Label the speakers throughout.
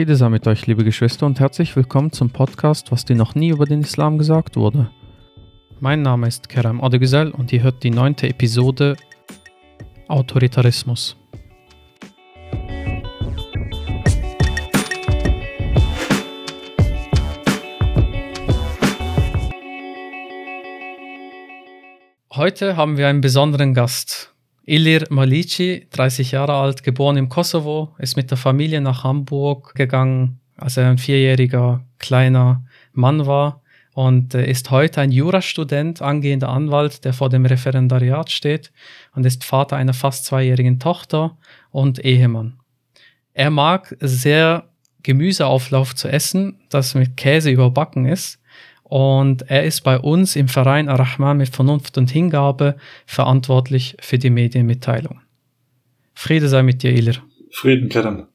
Speaker 1: Friede sei mit euch, liebe Geschwister, und herzlich willkommen zum Podcast, was dir noch nie über den Islam gesagt wurde. Mein Name ist Kerem Adegüzel und ihr hört die neunte Episode Autoritarismus. Heute haben wir einen besonderen Gast. Ilir Malici, 30 Jahre alt, geboren im Kosovo, ist mit der Familie nach Hamburg gegangen, als er ein vierjähriger kleiner Mann war und äh, ist heute ein Jurastudent, angehender Anwalt, der vor dem Referendariat steht und ist Vater einer fast zweijährigen Tochter und Ehemann. Er mag sehr Gemüseauflauf zu essen, das mit Käse überbacken ist und er ist bei uns im Verein Ar-Rahman mit Vernunft und Hingabe verantwortlich für die Medienmitteilung. Friede sei mit dir, Ilir.
Speaker 2: Frieden, Kerem.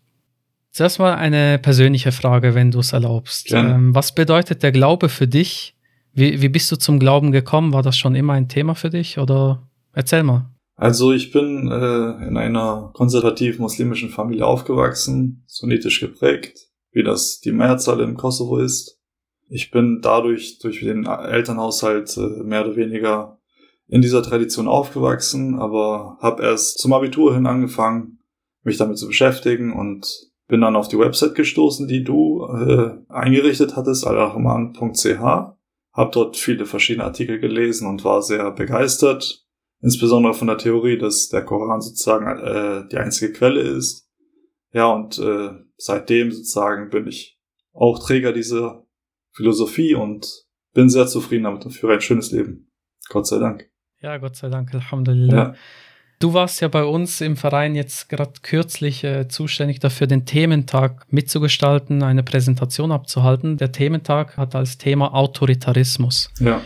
Speaker 1: Zuerst mal eine persönliche Frage, wenn du es erlaubst. Ähm, was bedeutet der Glaube für dich? Wie, wie bist du zum Glauben gekommen? War das schon immer ein Thema für dich? Oder erzähl mal.
Speaker 2: Also ich bin äh, in einer konservativ-muslimischen Familie aufgewachsen, sunnitisch geprägt, wie das die Mehrzahl im Kosovo ist. Ich bin dadurch durch den Elternhaushalt äh, mehr oder weniger in dieser Tradition aufgewachsen, aber habe erst zum Abitur hin angefangen, mich damit zu beschäftigen und bin dann auf die Website gestoßen, die du äh, eingerichtet hattest, alrahman.ch, habe dort viele verschiedene Artikel gelesen und war sehr begeistert, insbesondere von der Theorie, dass der Koran sozusagen äh, die einzige Quelle ist. Ja, und äh, seitdem sozusagen bin ich auch Träger dieser Philosophie und bin sehr zufrieden damit und führe ein schönes Leben. Gott sei Dank.
Speaker 1: Ja, Gott sei Dank, Alhamdulillah. Ja. Du warst ja bei uns im Verein jetzt gerade kürzlich äh, zuständig dafür, den Thementag mitzugestalten, eine Präsentation abzuhalten. Der Thementag hat als Thema Autoritarismus.
Speaker 2: Ja.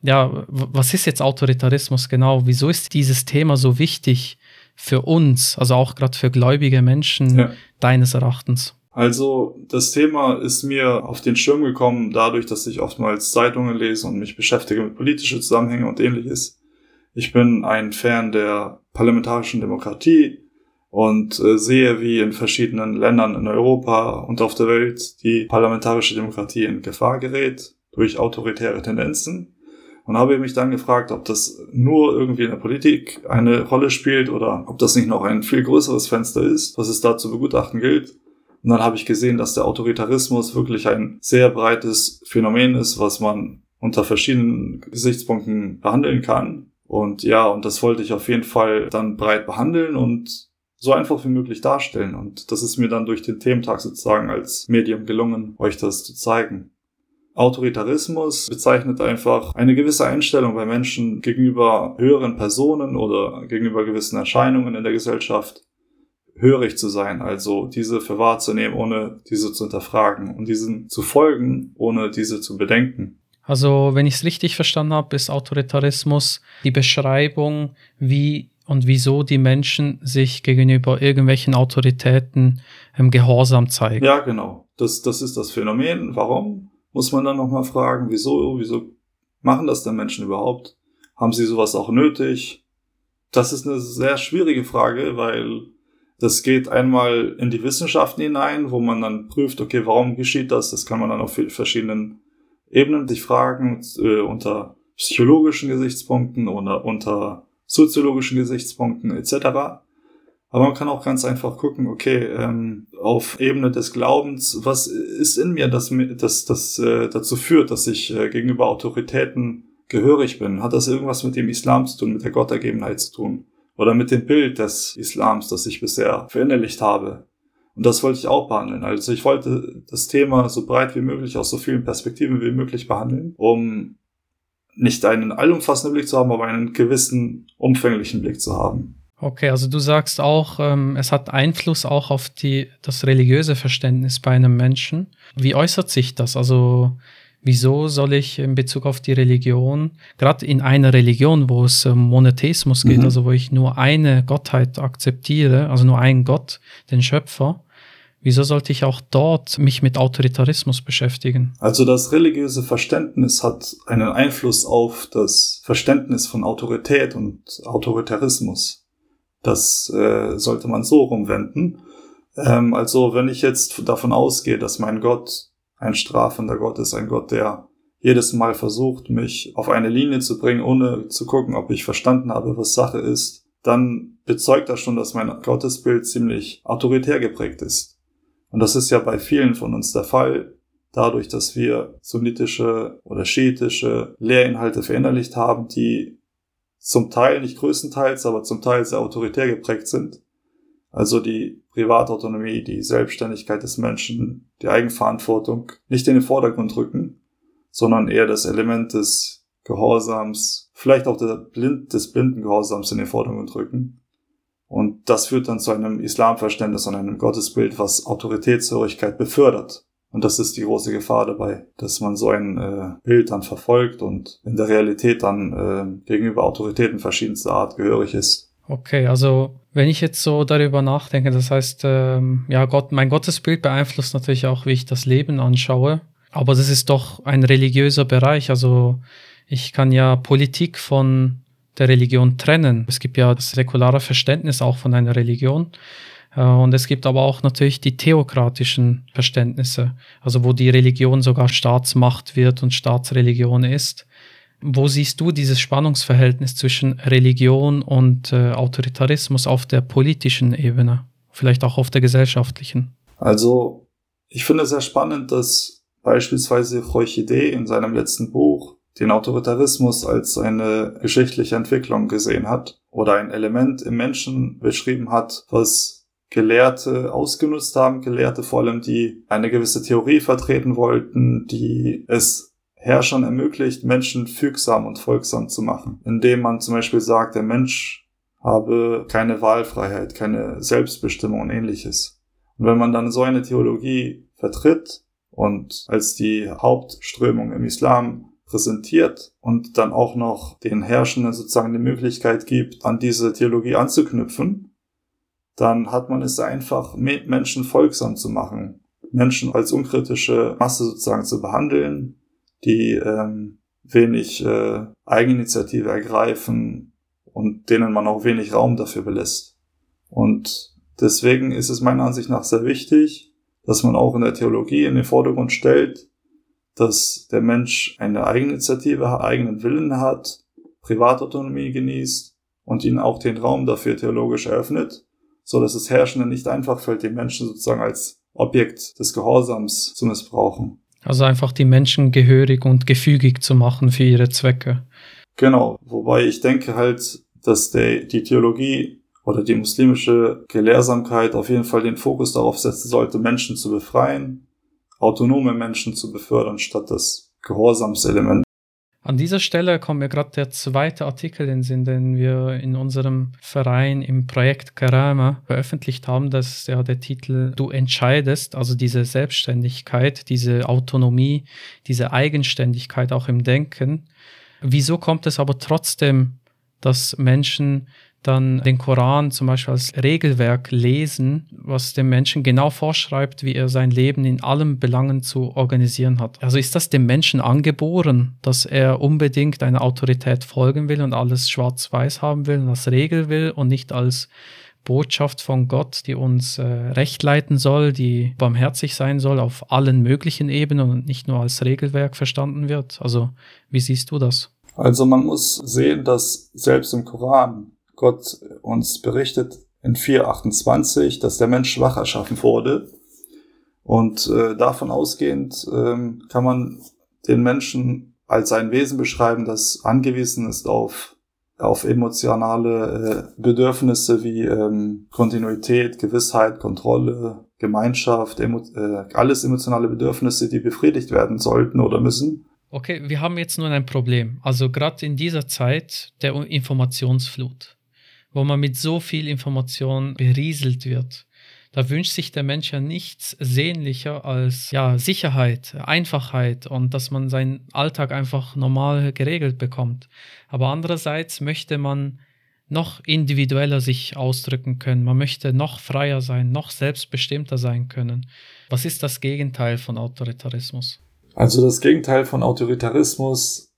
Speaker 1: Ja, was ist jetzt Autoritarismus genau? Wieso ist dieses Thema so wichtig für uns, also auch gerade für gläubige Menschen ja. deines Erachtens?
Speaker 2: Also das Thema ist mir auf den Schirm gekommen, dadurch, dass ich oftmals Zeitungen lese und mich beschäftige mit politischen Zusammenhängen und ähnliches. Ich bin ein Fan der parlamentarischen Demokratie und äh, sehe, wie in verschiedenen Ländern in Europa und auf der Welt die parlamentarische Demokratie in Gefahr gerät durch autoritäre Tendenzen und habe mich dann gefragt, ob das nur irgendwie in der Politik eine Rolle spielt oder ob das nicht noch ein viel größeres Fenster ist, was es da zu begutachten gilt. Und dann habe ich gesehen, dass der Autoritarismus wirklich ein sehr breites Phänomen ist, was man unter verschiedenen Gesichtspunkten behandeln kann. Und ja, und das wollte ich auf jeden Fall dann breit behandeln und so einfach wie möglich darstellen. Und das ist mir dann durch den Thementag sozusagen als Medium gelungen, euch das zu zeigen. Autoritarismus bezeichnet einfach eine gewisse Einstellung bei Menschen gegenüber höheren Personen oder gegenüber gewissen Erscheinungen in der Gesellschaft, hörig zu sein, also diese für wahr zu nehmen, ohne diese zu hinterfragen und diesen zu folgen, ohne diese zu bedenken.
Speaker 1: Also, wenn ich es richtig verstanden habe, ist Autoritarismus die Beschreibung, wie und wieso die Menschen sich gegenüber irgendwelchen Autoritäten im Gehorsam zeigen.
Speaker 2: Ja, genau. Das, das ist das Phänomen. Warum? Muss man dann nochmal fragen, wieso, wieso machen das denn Menschen überhaupt? Haben sie sowas auch nötig? Das ist eine sehr schwierige Frage, weil das geht einmal in die Wissenschaften hinein, wo man dann prüft, okay, warum geschieht das? Das kann man dann auf verschiedenen Ebenen sich fragen, äh, unter psychologischen Gesichtspunkten oder unter soziologischen Gesichtspunkten etc. Aber man kann auch ganz einfach gucken, okay, ähm, auf Ebene des Glaubens, was ist in mir, das, das, das äh, dazu führt, dass ich äh, gegenüber Autoritäten gehörig bin? Hat das irgendwas mit dem Islam zu tun, mit der Gottergebenheit zu tun? Oder mit dem Bild des Islams, das ich bisher verinnerlicht habe. Und das wollte ich auch behandeln. Also ich wollte das Thema so breit wie möglich aus so vielen Perspektiven wie möglich behandeln, um nicht einen allumfassenden Blick zu haben, aber einen gewissen umfänglichen Blick zu haben.
Speaker 1: Okay, also du sagst auch, ähm, es hat Einfluss auch auf die, das religiöse Verständnis bei einem Menschen. Wie äußert sich das? Also Wieso soll ich in Bezug auf die Religion, gerade in einer Religion, wo es um Monotheismus geht, mhm. also wo ich nur eine Gottheit akzeptiere, also nur einen Gott, den Schöpfer, wieso sollte ich auch dort mich mit Autoritarismus beschäftigen?
Speaker 2: Also das religiöse Verständnis hat einen Einfluss auf das Verständnis von Autorität und Autoritarismus. Das äh, sollte man so rumwenden. Ähm, also wenn ich jetzt davon ausgehe, dass mein Gott ein strafender Gott ist, ein Gott, der jedes Mal versucht, mich auf eine Linie zu bringen, ohne zu gucken, ob ich verstanden habe, was Sache ist, dann bezeugt das schon, dass mein Gottesbild ziemlich autoritär geprägt ist. Und das ist ja bei vielen von uns der Fall, dadurch, dass wir sunnitische oder schiitische Lehrinhalte verinnerlicht haben, die zum Teil, nicht größtenteils, aber zum Teil sehr autoritär geprägt sind. Also die Privatautonomie, die Selbstständigkeit des Menschen, die Eigenverantwortung nicht in den Vordergrund rücken, sondern eher das Element des Gehorsams, vielleicht auch Blind, des blinden Gehorsams in den Vordergrund rücken. Und das führt dann zu einem Islamverständnis und einem Gottesbild, was Autoritätshörigkeit befördert. Und das ist die große Gefahr dabei, dass man so ein äh, Bild dann verfolgt und in der Realität dann äh, gegenüber Autoritäten verschiedenster Art gehörig ist.
Speaker 1: Okay, also wenn ich jetzt so darüber nachdenke, das heißt, ähm, ja, Gott, mein Gottesbild beeinflusst natürlich auch, wie ich das Leben anschaue. Aber das ist doch ein religiöser Bereich. Also ich kann ja Politik von der Religion trennen. Es gibt ja das säkulare Verständnis auch von einer Religion. Äh, und es gibt aber auch natürlich die theokratischen Verständnisse, also wo die Religion sogar Staatsmacht wird und Staatsreligion ist. Wo siehst du dieses Spannungsverhältnis zwischen Religion und äh, Autoritarismus auf der politischen Ebene, vielleicht auch auf der gesellschaftlichen?
Speaker 2: Also, ich finde es sehr spannend, dass beispielsweise Rochide in seinem letzten Buch den Autoritarismus als eine geschichtliche Entwicklung gesehen hat oder ein Element im Menschen beschrieben hat, was Gelehrte ausgenutzt haben, Gelehrte vor allem, die eine gewisse Theorie vertreten wollten, die es Herrschern ermöglicht, Menschen fügsam und folgsam zu machen, indem man zum Beispiel sagt, der Mensch habe keine Wahlfreiheit, keine Selbstbestimmung und ähnliches. Und wenn man dann so eine Theologie vertritt und als die Hauptströmung im Islam präsentiert und dann auch noch den Herrschenden sozusagen die Möglichkeit gibt, an diese Theologie anzuknüpfen, dann hat man es einfach, Menschen folgsam zu machen, Menschen als unkritische Masse sozusagen zu behandeln, die ähm, wenig äh, Eigeninitiative ergreifen und denen man auch wenig Raum dafür belässt. Und deswegen ist es meiner Ansicht nach sehr wichtig, dass man auch in der Theologie in den Vordergrund stellt, dass der Mensch eine Eigeninitiative, eigenen Willen hat, Privatautonomie genießt und ihnen auch den Raum dafür theologisch eröffnet so dass es Herrschenden nicht einfach fällt, die Menschen sozusagen als Objekt des Gehorsams zu missbrauchen.
Speaker 1: Also einfach die Menschen gehörig und gefügig zu machen für ihre Zwecke.
Speaker 2: Genau, wobei ich denke halt, dass der, die Theologie oder die muslimische Gelehrsamkeit auf jeden Fall den Fokus darauf setzen sollte, Menschen zu befreien, autonome Menschen zu befördern, statt das Gehorsamselement
Speaker 1: an dieser Stelle kommt mir gerade der zweite Artikel in den Sinn, den wir in unserem Verein im Projekt Karama veröffentlicht haben. Das ist ja der Titel Du entscheidest, also diese Selbstständigkeit, diese Autonomie, diese Eigenständigkeit auch im Denken. Wieso kommt es aber trotzdem, dass Menschen dann den Koran zum Beispiel als Regelwerk lesen, was dem Menschen genau vorschreibt, wie er sein Leben in allen Belangen zu organisieren hat. Also ist das dem Menschen angeboren, dass er unbedingt einer Autorität folgen will und alles schwarz-weiß haben will und als Regel will und nicht als Botschaft von Gott, die uns äh, recht leiten soll, die barmherzig sein soll auf allen möglichen Ebenen und nicht nur als Regelwerk verstanden wird. Also wie siehst du das?
Speaker 2: Also man muss sehen, dass selbst im Koran Gott uns berichtet in 4.28, dass der Mensch schwach erschaffen wurde. Und äh, davon ausgehend ähm, kann man den Menschen als ein Wesen beschreiben, das angewiesen ist auf, auf emotionale äh, Bedürfnisse wie ähm, Kontinuität, Gewissheit, Kontrolle, Gemeinschaft, emo äh, alles emotionale Bedürfnisse, die befriedigt werden sollten oder müssen.
Speaker 1: Okay, wir haben jetzt nur ein Problem. Also gerade in dieser Zeit der Informationsflut wo man mit so viel Information berieselt wird. Da wünscht sich der Mensch ja nichts sehnlicher als ja, Sicherheit, Einfachheit und dass man seinen Alltag einfach normal geregelt bekommt. Aber andererseits möchte man noch individueller sich ausdrücken können. Man möchte noch freier sein, noch selbstbestimmter sein können. Was ist das Gegenteil von Autoritarismus?
Speaker 2: Also das Gegenteil von Autoritarismus,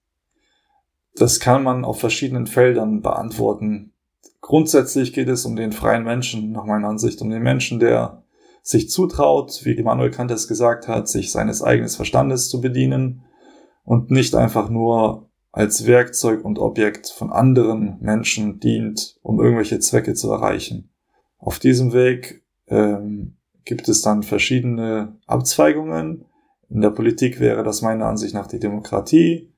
Speaker 2: das kann man auf verschiedenen Feldern beantworten. Grundsätzlich geht es um den freien Menschen, nach meiner Ansicht, um den Menschen, der sich zutraut, wie Immanuel Kant es gesagt hat, sich seines eigenen Verstandes zu bedienen und nicht einfach nur als Werkzeug und Objekt von anderen Menschen dient, um irgendwelche Zwecke zu erreichen. Auf diesem Weg ähm, gibt es dann verschiedene Abzweigungen. In der Politik wäre das meiner Ansicht nach die Demokratie.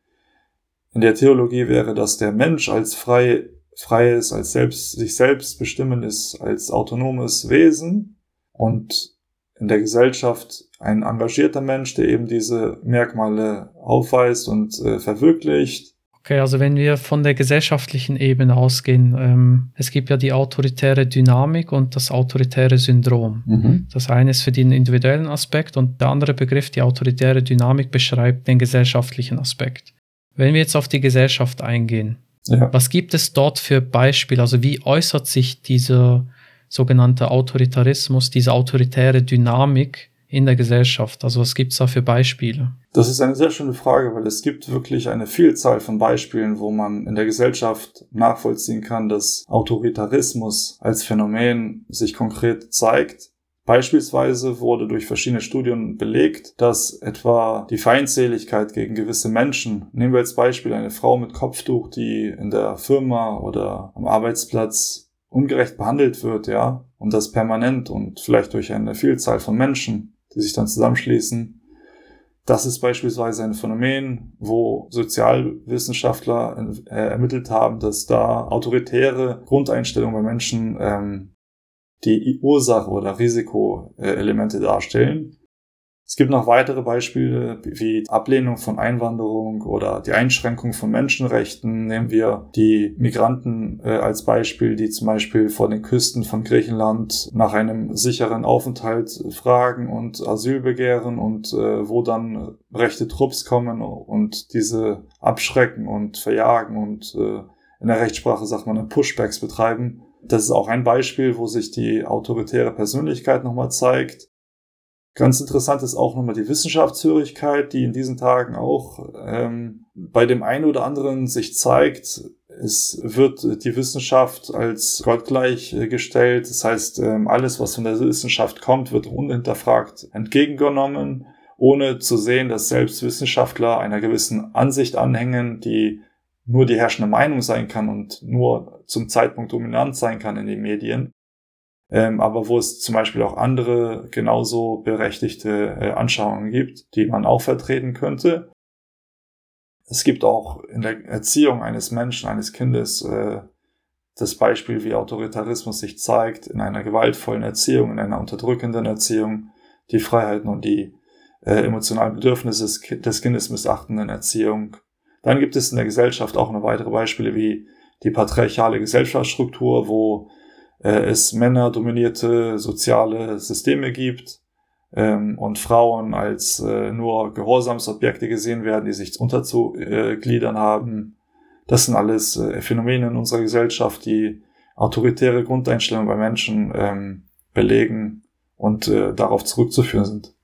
Speaker 2: In der Theologie wäre das der Mensch als frei, freies, als selbst, sich selbst bestimmendes, als autonomes Wesen. Und in der Gesellschaft ein engagierter Mensch, der eben diese Merkmale aufweist und äh, verwirklicht.
Speaker 1: Okay, also wenn wir von der gesellschaftlichen Ebene ausgehen, ähm, es gibt ja die autoritäre Dynamik und das autoritäre Syndrom. Mhm. Das eine ist für den individuellen Aspekt und der andere Begriff, die autoritäre Dynamik, beschreibt den gesellschaftlichen Aspekt. Wenn wir jetzt auf die Gesellschaft eingehen, ja. was gibt es dort für Beispiele? Also wie äußert sich dieser sogenannte Autoritarismus, diese autoritäre Dynamik in der Gesellschaft? Also was gibt es da für Beispiele?
Speaker 2: Das ist eine sehr schöne Frage, weil es gibt wirklich eine Vielzahl von Beispielen, wo man in der Gesellschaft nachvollziehen kann, dass Autoritarismus als Phänomen sich konkret zeigt. Beispielsweise wurde durch verschiedene Studien belegt, dass etwa die Feindseligkeit gegen gewisse Menschen, nehmen wir als Beispiel eine Frau mit Kopftuch, die in der Firma oder am Arbeitsplatz ungerecht behandelt wird, ja, und das permanent und vielleicht durch eine Vielzahl von Menschen, die sich dann zusammenschließen. Das ist beispielsweise ein Phänomen, wo Sozialwissenschaftler äh, ermittelt haben, dass da autoritäre Grundeinstellungen bei Menschen ähm, die Ursache oder Risikoelemente darstellen. Es gibt noch weitere Beispiele wie Ablehnung von Einwanderung oder die Einschränkung von Menschenrechten. Nehmen wir die Migranten äh, als Beispiel, die zum Beispiel vor den Küsten von Griechenland nach einem sicheren Aufenthalt fragen und Asyl begehren und äh, wo dann rechte Trupps kommen und diese abschrecken und verjagen und äh, in der Rechtssprache sagt man Pushbacks betreiben. Das ist auch ein Beispiel, wo sich die autoritäre Persönlichkeit nochmal zeigt. Ganz interessant ist auch nochmal die Wissenschaftshörigkeit, die in diesen Tagen auch ähm, bei dem einen oder anderen sich zeigt. Es wird die Wissenschaft als gottgleich gestellt. Das heißt, ähm, alles, was von der Wissenschaft kommt, wird unhinterfragt entgegengenommen, ohne zu sehen, dass selbst Wissenschaftler einer gewissen Ansicht anhängen, die nur die herrschende Meinung sein kann und nur zum Zeitpunkt dominant sein kann in den Medien ähm, aber wo es zum Beispiel auch andere genauso berechtigte äh, Anschauungen gibt, die man auch vertreten könnte. Es gibt auch in der Erziehung eines Menschen, eines Kindes, äh, das Beispiel, wie Autoritarismus sich zeigt in einer gewaltvollen Erziehung, in einer unterdrückenden Erziehung, die Freiheiten und die äh, emotionalen Bedürfnisse des, des Kindes missachtenden Erziehung. Dann gibt es in der Gesellschaft auch noch weitere Beispiele wie die patriarchale Gesellschaftsstruktur, wo äh, es männerdominierte soziale Systeme gibt ähm, und Frauen als äh, nur Gehorsamsobjekte gesehen werden, die sich unterzugliedern haben. Das sind alles äh, Phänomene in unserer Gesellschaft, die autoritäre Grundeinstellungen bei Menschen ähm, belegen und äh, darauf zurückzuführen sind.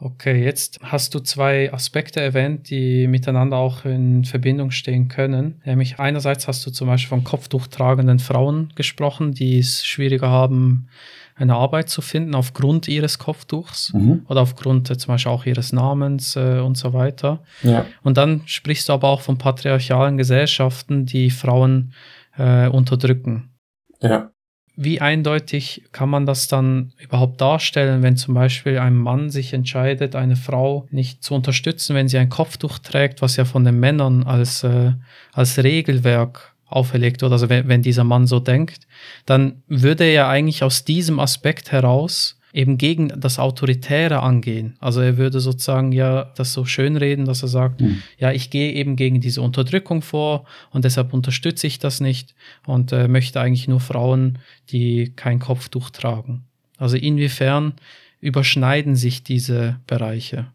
Speaker 1: Okay, jetzt hast du zwei Aspekte erwähnt, die miteinander auch in Verbindung stehen können. Nämlich einerseits hast du zum Beispiel von kopftuchtragenden Frauen gesprochen, die es schwieriger haben, eine Arbeit zu finden aufgrund ihres Kopftuchs mhm. oder aufgrund äh, zum Beispiel auch ihres Namens äh, und so weiter. Ja. Und dann sprichst du aber auch von patriarchalen Gesellschaften, die Frauen äh, unterdrücken. Ja wie eindeutig kann man das dann überhaupt darstellen, wenn zum Beispiel ein Mann sich entscheidet, eine Frau nicht zu unterstützen, wenn sie ein Kopftuch trägt, was ja von den Männern als, äh, als Regelwerk auferlegt wird, also wenn, wenn dieser Mann so denkt, dann würde er eigentlich aus diesem Aspekt heraus eben gegen das Autoritäre angehen. Also er würde sozusagen ja das so schönreden, dass er sagt, mhm. ja, ich gehe eben gegen diese Unterdrückung vor und deshalb unterstütze ich das nicht und äh, möchte eigentlich nur Frauen, die kein Kopftuch tragen. Also inwiefern überschneiden sich diese Bereiche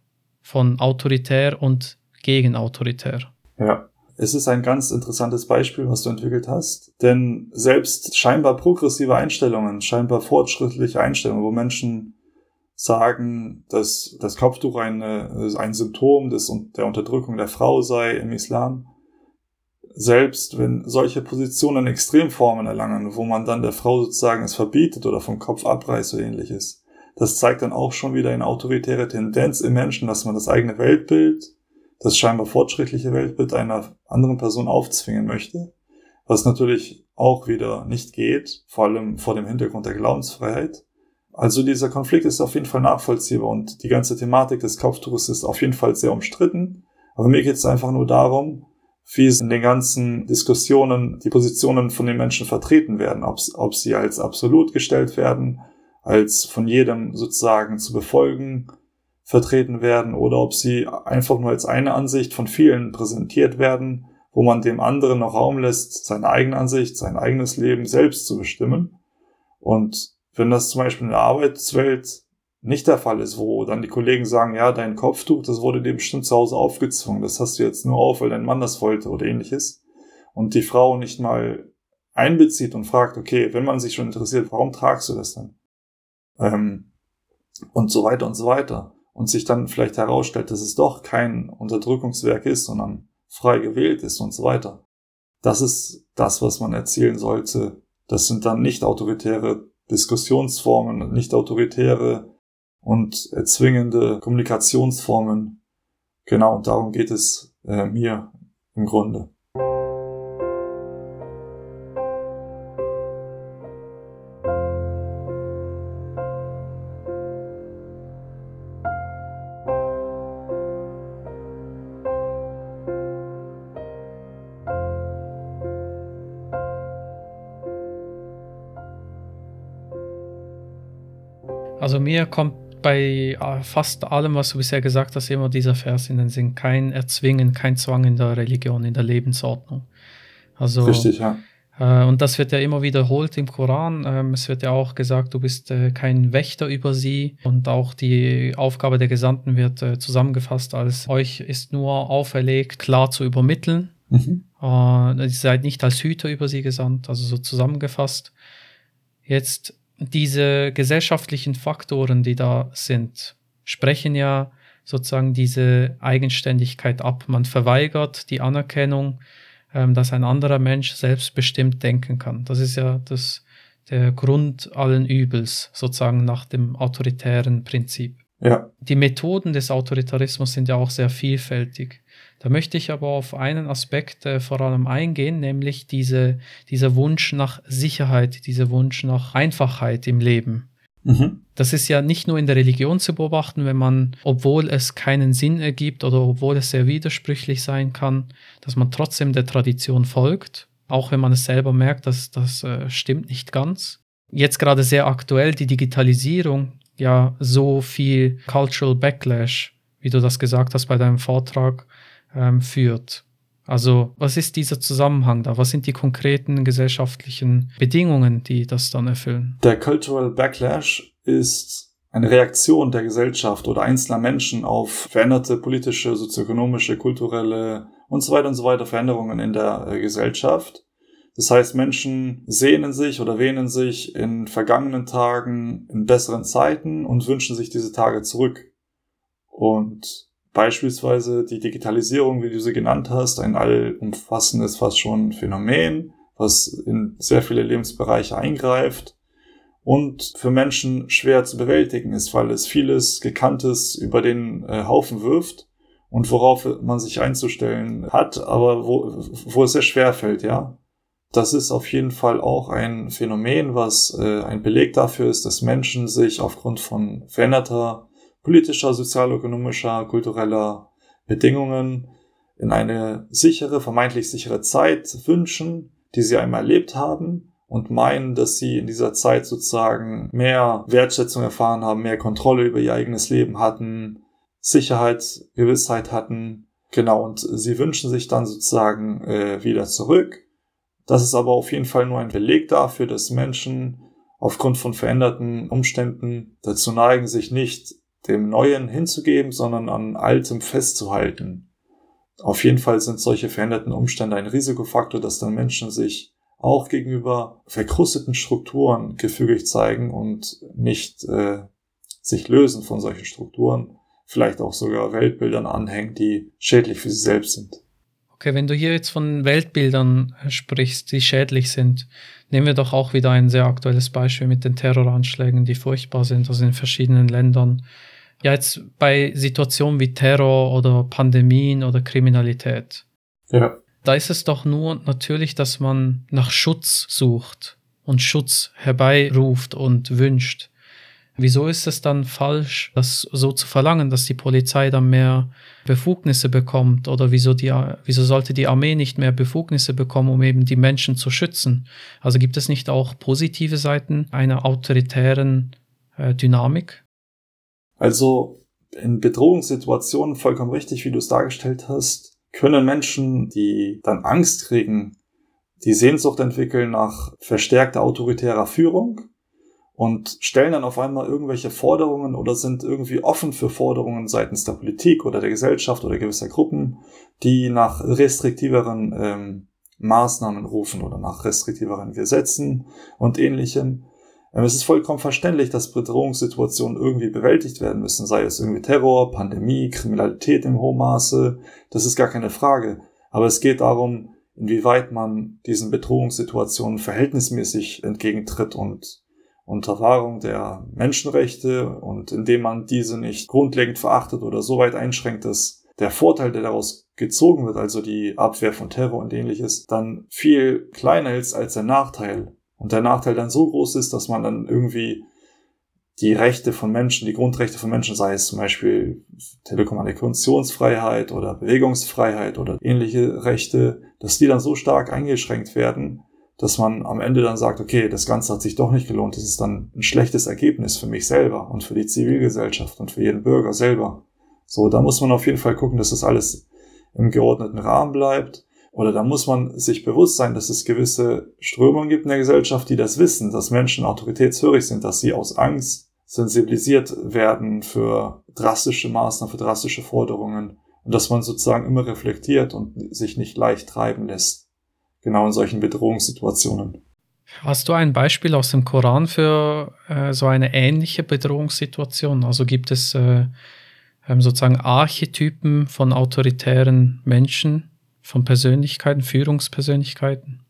Speaker 1: von autoritär und gegen autoritär?
Speaker 2: Ja, es ist ein ganz interessantes Beispiel, was du entwickelt hast, denn selbst scheinbar progressive Einstellungen, scheinbar fortschrittliche Einstellungen, wo Menschen sagen, dass das Kopftuch eine, ein Symptom des, der Unterdrückung der Frau sei im Islam, selbst wenn solche Positionen Extremformen erlangen, wo man dann der Frau sozusagen es verbietet oder vom Kopf abreißt oder ähnliches, Das zeigt dann auch schon wieder eine autoritäre Tendenz im Menschen, dass man das eigene Weltbild, das scheinbar fortschrittliche Weltbild einer anderen Person aufzwingen möchte, was natürlich auch wieder nicht geht, vor allem vor dem Hintergrund der Glaubensfreiheit. Also dieser Konflikt ist auf jeden Fall nachvollziehbar und die ganze Thematik des Kopftuches ist auf jeden Fall sehr umstritten. Aber mir geht es einfach nur darum, wie es in den ganzen Diskussionen die Positionen von den Menschen vertreten werden, ob, ob sie als absolut gestellt werden, als von jedem sozusagen zu befolgen vertreten werden oder ob sie einfach nur als eine Ansicht von vielen präsentiert werden, wo man dem anderen noch Raum lässt, seine eigene Ansicht, sein eigenes Leben selbst zu bestimmen. Und wenn das zum Beispiel in der Arbeitswelt nicht der Fall ist, wo dann die Kollegen sagen, ja, dein Kopftuch, das wurde dir bestimmt zu Hause aufgezwungen, das hast du jetzt nur auf, weil dein Mann das wollte oder ähnliches. Und die Frau nicht mal einbezieht und fragt, okay, wenn man sich schon interessiert, warum tragst du das denn? Ähm, und so weiter und so weiter. Und sich dann vielleicht herausstellt, dass es doch kein Unterdrückungswerk ist, sondern frei gewählt ist und so weiter. Das ist das, was man erzielen sollte. Das sind dann nicht autoritäre Diskussionsformen, nicht autoritäre und erzwingende Kommunikationsformen. Genau, und darum geht es äh, mir im Grunde.
Speaker 1: Mir kommt bei äh, fast allem, was du bisher gesagt hast, immer dieser Vers in den Sinn. Kein Erzwingen, kein Zwang in der Religion, in der Lebensordnung. Also,
Speaker 2: Richtig, ja.
Speaker 1: Äh, und das wird ja immer wiederholt im Koran. Ähm, es wird ja auch gesagt, du bist äh, kein Wächter über sie. Und auch die Aufgabe der Gesandten wird äh, zusammengefasst als euch ist nur auferlegt, klar zu übermitteln. Mhm. Äh, ihr seid nicht als Hüter über sie gesandt, also so zusammengefasst. Jetzt diese gesellschaftlichen Faktoren, die da sind, sprechen ja sozusagen diese Eigenständigkeit ab. Man verweigert die Anerkennung, ähm, dass ein anderer Mensch selbstbestimmt denken kann. Das ist ja das, der Grund allen Übels, sozusagen nach dem autoritären Prinzip.
Speaker 2: Ja.
Speaker 1: Die Methoden des Autoritarismus sind ja auch sehr vielfältig. Da möchte ich aber auf einen Aspekt äh, vor allem eingehen, nämlich diese, dieser Wunsch nach Sicherheit, dieser Wunsch nach Einfachheit im Leben. Mhm. Das ist ja nicht nur in der Religion zu beobachten, wenn man, obwohl es keinen Sinn ergibt oder obwohl es sehr widersprüchlich sein kann, dass man trotzdem der Tradition folgt, auch wenn man es selber merkt, dass das äh, stimmt nicht ganz. Jetzt gerade sehr aktuell die Digitalisierung, ja so viel Cultural Backlash, wie du das gesagt hast bei deinem Vortrag, ähm, führt. Also was ist dieser Zusammenhang da? Was sind die konkreten gesellschaftlichen Bedingungen, die das dann erfüllen?
Speaker 2: Der Cultural Backlash ist eine Reaktion der Gesellschaft oder einzelner Menschen auf veränderte politische, sozioökonomische, kulturelle und so weiter und so weiter Veränderungen in der äh, Gesellschaft. Das heißt, Menschen sehnen sich oder wähnen sich in vergangenen Tagen, in besseren Zeiten und wünschen sich diese Tage zurück. Und Beispielsweise die Digitalisierung, wie du sie genannt hast, ein allumfassendes fast schon Phänomen, was in sehr viele Lebensbereiche eingreift und für Menschen schwer zu bewältigen ist, weil es vieles Gekanntes über den äh, Haufen wirft und worauf man sich einzustellen hat, aber wo, wo es sehr schwer fällt, ja. Das ist auf jeden Fall auch ein Phänomen, was äh, ein Beleg dafür ist, dass Menschen sich aufgrund von veränderter politischer, sozialökonomischer, kultureller Bedingungen in eine sichere, vermeintlich sichere Zeit wünschen, die sie einmal erlebt haben und meinen, dass sie in dieser Zeit sozusagen mehr Wertschätzung erfahren haben, mehr Kontrolle über ihr eigenes Leben hatten, Sicherheit, Gewissheit hatten. Genau, und sie wünschen sich dann sozusagen äh, wieder zurück. Das ist aber auf jeden Fall nur ein Beleg dafür, dass Menschen aufgrund von veränderten Umständen dazu neigen, sich nicht dem Neuen hinzugeben, sondern an Altem festzuhalten. Auf jeden Fall sind solche veränderten Umstände ein Risikofaktor, dass dann Menschen sich auch gegenüber verkrusteten Strukturen gefügig zeigen und nicht äh, sich lösen von solchen Strukturen, vielleicht auch sogar Weltbildern anhängen, die schädlich für sie selbst sind.
Speaker 1: Okay, wenn du hier jetzt von Weltbildern sprichst, die schädlich sind, Nehmen wir doch auch wieder ein sehr aktuelles Beispiel mit den Terroranschlägen, die furchtbar sind, also in verschiedenen Ländern. Ja, jetzt bei Situationen wie Terror oder Pandemien oder Kriminalität.
Speaker 2: Ja.
Speaker 1: Da ist es doch nur natürlich, dass man nach Schutz sucht und Schutz herbeiruft und wünscht. Wieso ist es dann falsch, das so zu verlangen, dass die Polizei dann mehr Befugnisse bekommt? Oder wieso, die, wieso sollte die Armee nicht mehr Befugnisse bekommen, um eben die Menschen zu schützen? Also gibt es nicht auch positive Seiten einer autoritären äh, Dynamik?
Speaker 2: Also in Bedrohungssituationen vollkommen richtig, wie du es dargestellt hast, können Menschen, die dann Angst kriegen, die Sehnsucht entwickeln nach verstärkter autoritärer Führung und stellen dann auf einmal irgendwelche Forderungen oder sind irgendwie offen für Forderungen seitens der Politik oder der Gesellschaft oder gewisser Gruppen, die nach restriktiveren ähm, Maßnahmen rufen oder nach restriktiveren Gesetzen und ähnlichem. Ähm, es ist vollkommen verständlich, dass Bedrohungssituationen irgendwie bewältigt werden müssen, sei es irgendwie Terror, Pandemie, Kriminalität im hohen Maße. Das ist gar keine Frage. Aber es geht darum, inwieweit man diesen Bedrohungssituationen verhältnismäßig entgegentritt und unter Wahrung der Menschenrechte und indem man diese nicht grundlegend verachtet oder so weit einschränkt, dass der Vorteil, der daraus gezogen wird, also die Abwehr von Terror und ähnliches, dann viel kleiner ist als der Nachteil. Und der Nachteil dann so groß ist, dass man dann irgendwie die Rechte von Menschen, die Grundrechte von Menschen, sei es zum Beispiel Telekommunikationsfreiheit oder Bewegungsfreiheit oder ähnliche Rechte, dass die dann so stark eingeschränkt werden, dass man am Ende dann sagt, okay, das Ganze hat sich doch nicht gelohnt, das ist dann ein schlechtes Ergebnis für mich selber und für die Zivilgesellschaft und für jeden Bürger selber. So, da muss man auf jeden Fall gucken, dass das alles im geordneten Rahmen bleibt. Oder da muss man sich bewusst sein, dass es gewisse Strömungen gibt in der Gesellschaft, die das wissen, dass Menschen autoritätshörig sind, dass sie aus Angst sensibilisiert werden für drastische Maßnahmen, für drastische Forderungen und dass man sozusagen immer reflektiert und sich nicht leicht treiben lässt genau in solchen Bedrohungssituationen.
Speaker 1: Hast du ein Beispiel aus dem Koran für äh, so eine ähnliche Bedrohungssituation? Also gibt es äh, ähm, sozusagen Archetypen von autoritären Menschen, von Persönlichkeiten, Führungspersönlichkeiten?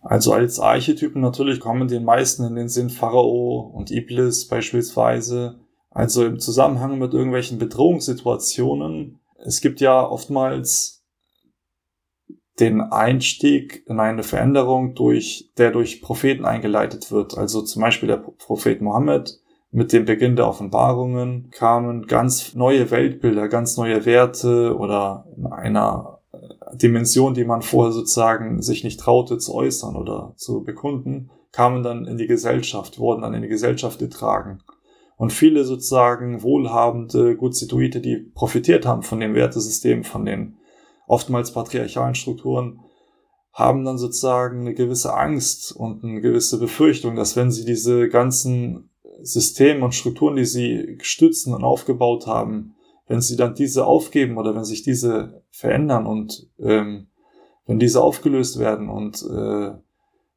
Speaker 2: Also als Archetypen natürlich kommen den meisten in den Sinn Pharao und Iblis beispielsweise. Also im Zusammenhang mit irgendwelchen Bedrohungssituationen. Es gibt ja oftmals den Einstieg in eine Veränderung durch, der durch Propheten eingeleitet wird. Also zum Beispiel der Prophet Mohammed. Mit dem Beginn der Offenbarungen kamen ganz neue Weltbilder, ganz neue Werte oder in einer Dimension, die man vorher sozusagen sich nicht traute zu äußern oder zu bekunden, kamen dann in die Gesellschaft, wurden dann in die Gesellschaft getragen. Und viele sozusagen wohlhabende, gut situierte, die profitiert haben von dem Wertesystem, von den oftmals patriarchalen Strukturen haben dann sozusagen eine gewisse Angst und eine gewisse Befürchtung, dass wenn sie diese ganzen Systeme und Strukturen, die sie gestützen und aufgebaut haben, wenn sie dann diese aufgeben oder wenn sich diese verändern und ähm, wenn diese aufgelöst werden und äh,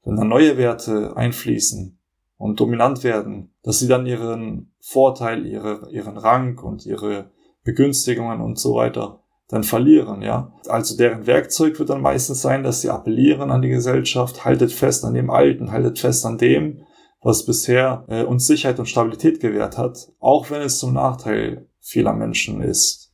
Speaker 2: wenn dann neue Werte einfließen und dominant werden, dass sie dann ihren Vorteil, ihre, ihren Rang und ihre Begünstigungen und so weiter dann verlieren, ja. Also deren Werkzeug wird dann meistens sein, dass sie appellieren an die Gesellschaft, haltet fest an dem Alten, haltet fest an dem, was bisher äh, uns Sicherheit und Stabilität gewährt hat, auch wenn es zum Nachteil vieler Menschen ist.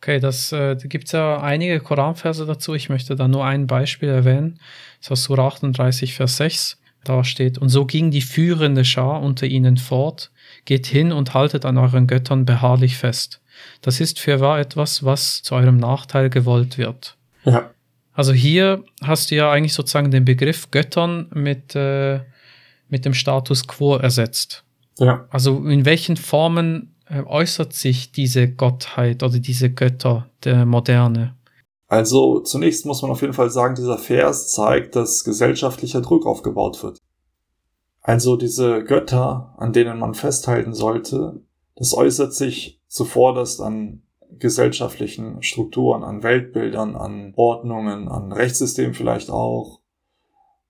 Speaker 1: Okay, das äh, da gibt es ja einige Koranverse dazu. Ich möchte da nur ein Beispiel erwähnen. Das ist aus Surah 38, Vers 6. Da steht, und so ging die führende Schar unter ihnen fort, geht hin und haltet an euren Göttern beharrlich fest. Das ist für wahr etwas, was zu eurem Nachteil gewollt wird.
Speaker 2: Ja.
Speaker 1: Also hier hast du ja eigentlich sozusagen den Begriff Göttern mit, äh, mit dem Status quo ersetzt.
Speaker 2: Ja.
Speaker 1: Also in welchen Formen äußert sich diese Gottheit oder diese Götter der Moderne?
Speaker 2: Also zunächst muss man auf jeden Fall sagen, dieser Vers zeigt, dass gesellschaftlicher Druck aufgebaut wird. Also diese Götter, an denen man festhalten sollte, das äußert sich zuvorderst an gesellschaftlichen Strukturen, an Weltbildern, an Ordnungen, an Rechtssystemen vielleicht auch.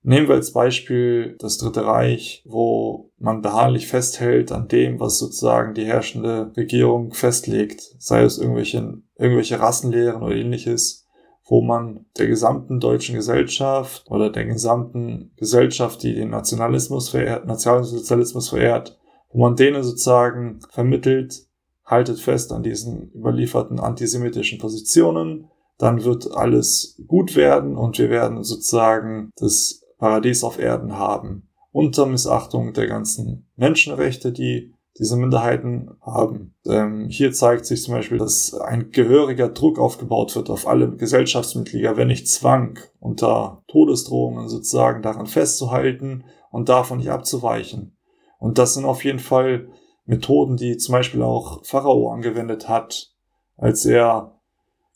Speaker 2: Nehmen wir als Beispiel das Dritte Reich, wo man beharrlich festhält an dem, was sozusagen die herrschende Regierung festlegt, sei es irgendwelche, irgendwelche Rassenlehren oder ähnliches, wo man der gesamten deutschen Gesellschaft oder der gesamten Gesellschaft, die den Nationalismus verehrt, Nationalsozialismus verehrt, wo man denen sozusagen vermittelt, haltet fest an diesen überlieferten antisemitischen Positionen, dann wird alles gut werden und wir werden sozusagen das Paradies auf Erden haben, unter Missachtung der ganzen Menschenrechte, die diese Minderheiten haben. Ähm, hier zeigt sich zum Beispiel, dass ein gehöriger Druck aufgebaut wird auf alle Gesellschaftsmitglieder, wenn nicht Zwang, unter Todesdrohungen sozusagen daran festzuhalten und davon nicht abzuweichen. Und das sind auf jeden Fall Methoden, die zum Beispiel auch Pharao angewendet hat, als er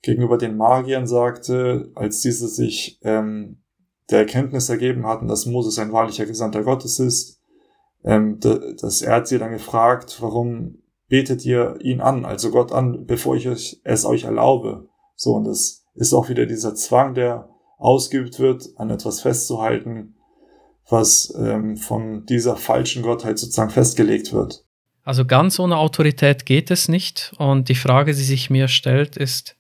Speaker 2: gegenüber den Magiern sagte, als diese sich ähm, der Erkenntnis ergeben hatten, dass Moses ein wahrlicher Gesandter Gottes ist, ähm, dass er hat sie dann gefragt, warum betet ihr ihn an, also Gott an, bevor ich euch, es euch erlaube. So, und es ist auch wieder dieser Zwang, der ausgeübt wird, an etwas festzuhalten, was ähm, von dieser falschen Gottheit sozusagen festgelegt wird.
Speaker 1: Also ganz ohne Autorität geht es nicht. Und die Frage, die sich mir stellt, ist,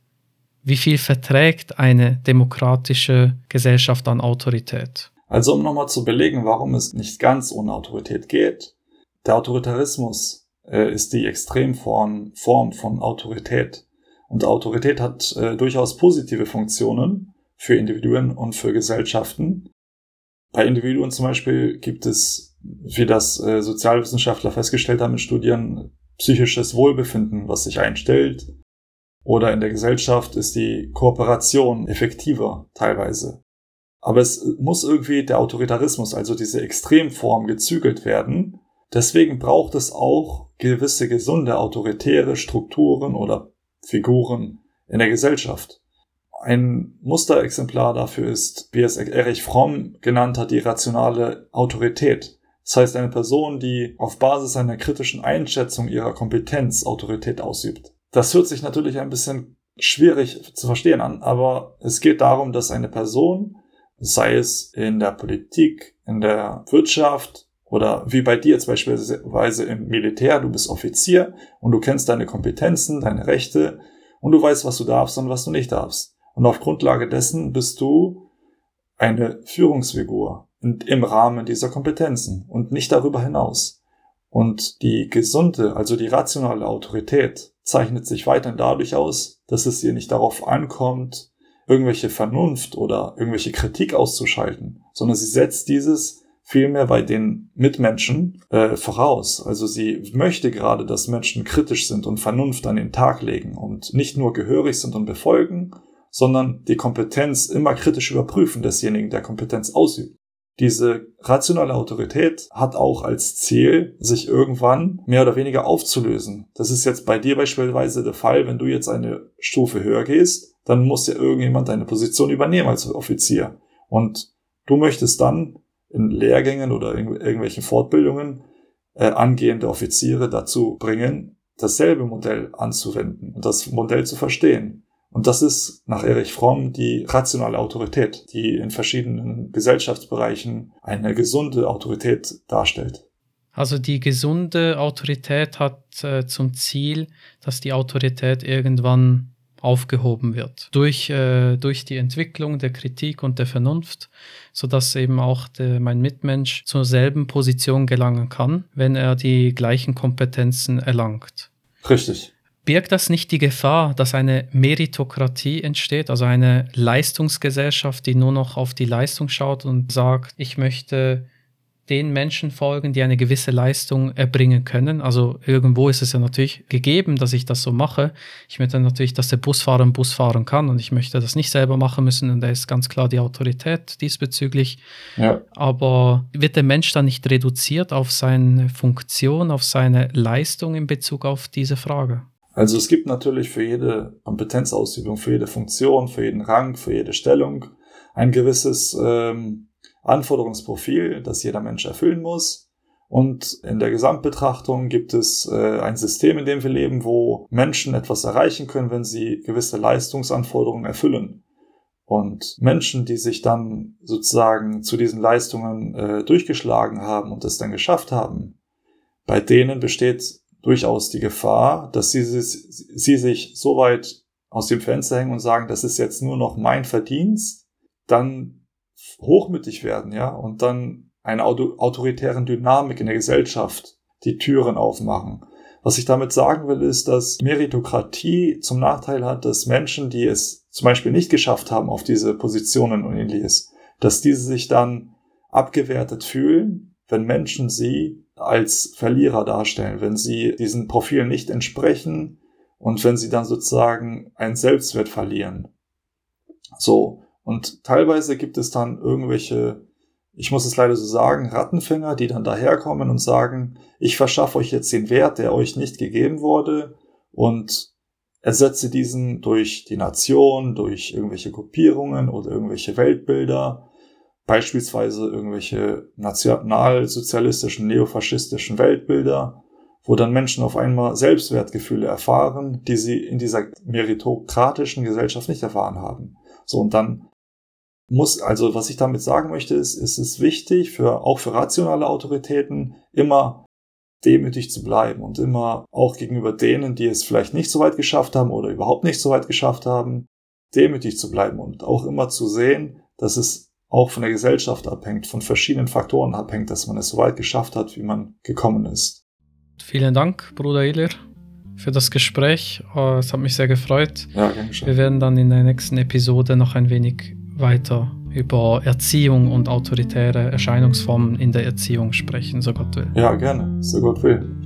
Speaker 1: wie viel verträgt eine demokratische Gesellschaft an Autorität?
Speaker 2: Also um nochmal zu belegen, warum es nicht ganz ohne Autorität geht. Der Autoritarismus äh, ist die Extremform Form von Autorität. Und Autorität hat äh, durchaus positive Funktionen für Individuen und für Gesellschaften. Bei Individuen zum Beispiel gibt es, wie das äh, Sozialwissenschaftler festgestellt haben in Studien, psychisches Wohlbefinden, was sich einstellt. Oder in der Gesellschaft ist die Kooperation effektiver teilweise. Aber es muss irgendwie der Autoritarismus, also diese Extremform, gezügelt werden. Deswegen braucht es auch gewisse gesunde autoritäre Strukturen oder Figuren in der Gesellschaft. Ein Musterexemplar dafür ist, wie es Erich Fromm genannt hat, die rationale Autorität. Das heißt, eine Person, die auf Basis einer kritischen Einschätzung ihrer Kompetenz Autorität ausübt. Das hört sich natürlich ein bisschen schwierig zu verstehen an, aber es geht darum, dass eine Person sei es in der Politik, in der Wirtschaft oder wie bei dir jetzt beispielsweise im Militär, du bist Offizier und du kennst deine Kompetenzen, deine Rechte und du weißt, was du darfst und was du nicht darfst. Und auf Grundlage dessen bist du eine Führungsfigur im Rahmen dieser Kompetenzen und nicht darüber hinaus. Und die gesunde, also die rationale Autorität zeichnet sich weiterhin dadurch aus, dass es ihr nicht darauf ankommt, irgendwelche Vernunft oder irgendwelche Kritik auszuschalten, sondern sie setzt dieses vielmehr bei den Mitmenschen äh, voraus. Also sie möchte gerade, dass Menschen kritisch sind und Vernunft an den Tag legen und nicht nur gehörig sind und befolgen, sondern die Kompetenz immer kritisch überprüfen desjenigen, der Kompetenz ausübt. Diese rationale Autorität hat auch als Ziel, sich irgendwann mehr oder weniger aufzulösen. Das ist jetzt bei dir beispielsweise der Fall, wenn du jetzt eine Stufe höher gehst dann muss ja irgendjemand deine Position übernehmen als Offizier. Und du möchtest dann in Lehrgängen oder in irgendwelchen Fortbildungen äh, angehende Offiziere dazu bringen, dasselbe Modell anzuwenden und das Modell zu verstehen. Und das ist nach Erich Fromm die rationale Autorität, die in verschiedenen Gesellschaftsbereichen eine gesunde Autorität darstellt.
Speaker 1: Also die gesunde Autorität hat äh, zum Ziel, dass die Autorität irgendwann aufgehoben wird durch, äh, durch die Entwicklung der Kritik und der Vernunft, sodass eben auch der, mein Mitmensch zur selben Position gelangen kann, wenn er die gleichen Kompetenzen erlangt.
Speaker 2: Richtig.
Speaker 1: Birgt das nicht die Gefahr, dass eine Meritokratie entsteht, also eine Leistungsgesellschaft, die nur noch auf die Leistung schaut und sagt, ich möchte den Menschen folgen, die eine gewisse Leistung erbringen können. Also irgendwo ist es ja natürlich gegeben, dass ich das so mache. Ich möchte natürlich, dass der Busfahrer einen Bus fahren kann und ich möchte das nicht selber machen müssen und da ist ganz klar die Autorität diesbezüglich. Ja. Aber wird der Mensch dann nicht reduziert auf seine Funktion, auf seine Leistung in Bezug auf diese Frage?
Speaker 2: Also es gibt natürlich für jede Kompetenzausübung, für jede Funktion, für jeden Rang, für jede Stellung ein gewisses ähm, Anforderungsprofil, das jeder Mensch erfüllen muss. Und in der Gesamtbetrachtung gibt es äh, ein System, in dem wir leben, wo Menschen etwas erreichen können, wenn sie gewisse Leistungsanforderungen erfüllen. Und Menschen, die sich dann sozusagen zu diesen Leistungen äh, durchgeschlagen haben und es dann geschafft haben, bei denen besteht durchaus die Gefahr, dass sie, sie sich so weit aus dem Fenster hängen und sagen, das ist jetzt nur noch mein Verdienst, dann hochmütig werden, ja, und dann einer autoritären Dynamik in der Gesellschaft die Türen aufmachen. Was ich damit sagen will, ist, dass Meritokratie zum Nachteil hat, dass Menschen, die es zum Beispiel nicht geschafft haben auf diese Positionen und ähnliches, dass diese sich dann abgewertet fühlen, wenn Menschen sie als Verlierer darstellen, wenn sie diesen Profilen nicht entsprechen und wenn sie dann sozusagen einen Selbstwert verlieren. So. Und teilweise gibt es dann irgendwelche ich muss es leider so sagen, Rattenfänger, die dann daherkommen und sagen, ich verschaffe euch jetzt den Wert, der euch nicht gegeben wurde und ersetze diesen durch die Nation, durch irgendwelche Gruppierungen oder irgendwelche Weltbilder, beispielsweise irgendwelche nationalsozialistischen, neofaschistischen Weltbilder, wo dann Menschen auf einmal Selbstwertgefühle erfahren, die sie in dieser meritokratischen Gesellschaft nicht erfahren haben. So, und dann muss, also was ich damit sagen möchte, ist, ist es wichtig für, auch für rationale Autoritäten, immer demütig zu bleiben und immer auch gegenüber denen, die es vielleicht nicht so weit geschafft haben oder überhaupt nicht so weit geschafft haben, demütig zu bleiben und auch immer zu sehen, dass es auch von der Gesellschaft abhängt, von verschiedenen Faktoren abhängt, dass man es so weit geschafft hat, wie man gekommen ist.
Speaker 1: Vielen Dank, Bruder Ilir, für das Gespräch. Oh, es hat mich sehr gefreut. Ja, gerne schön. Wir werden dann in der nächsten Episode noch ein wenig weiter über Erziehung und autoritäre Erscheinungsformen in der Erziehung sprechen, so Gott will.
Speaker 2: Ja, gerne, so Gott will.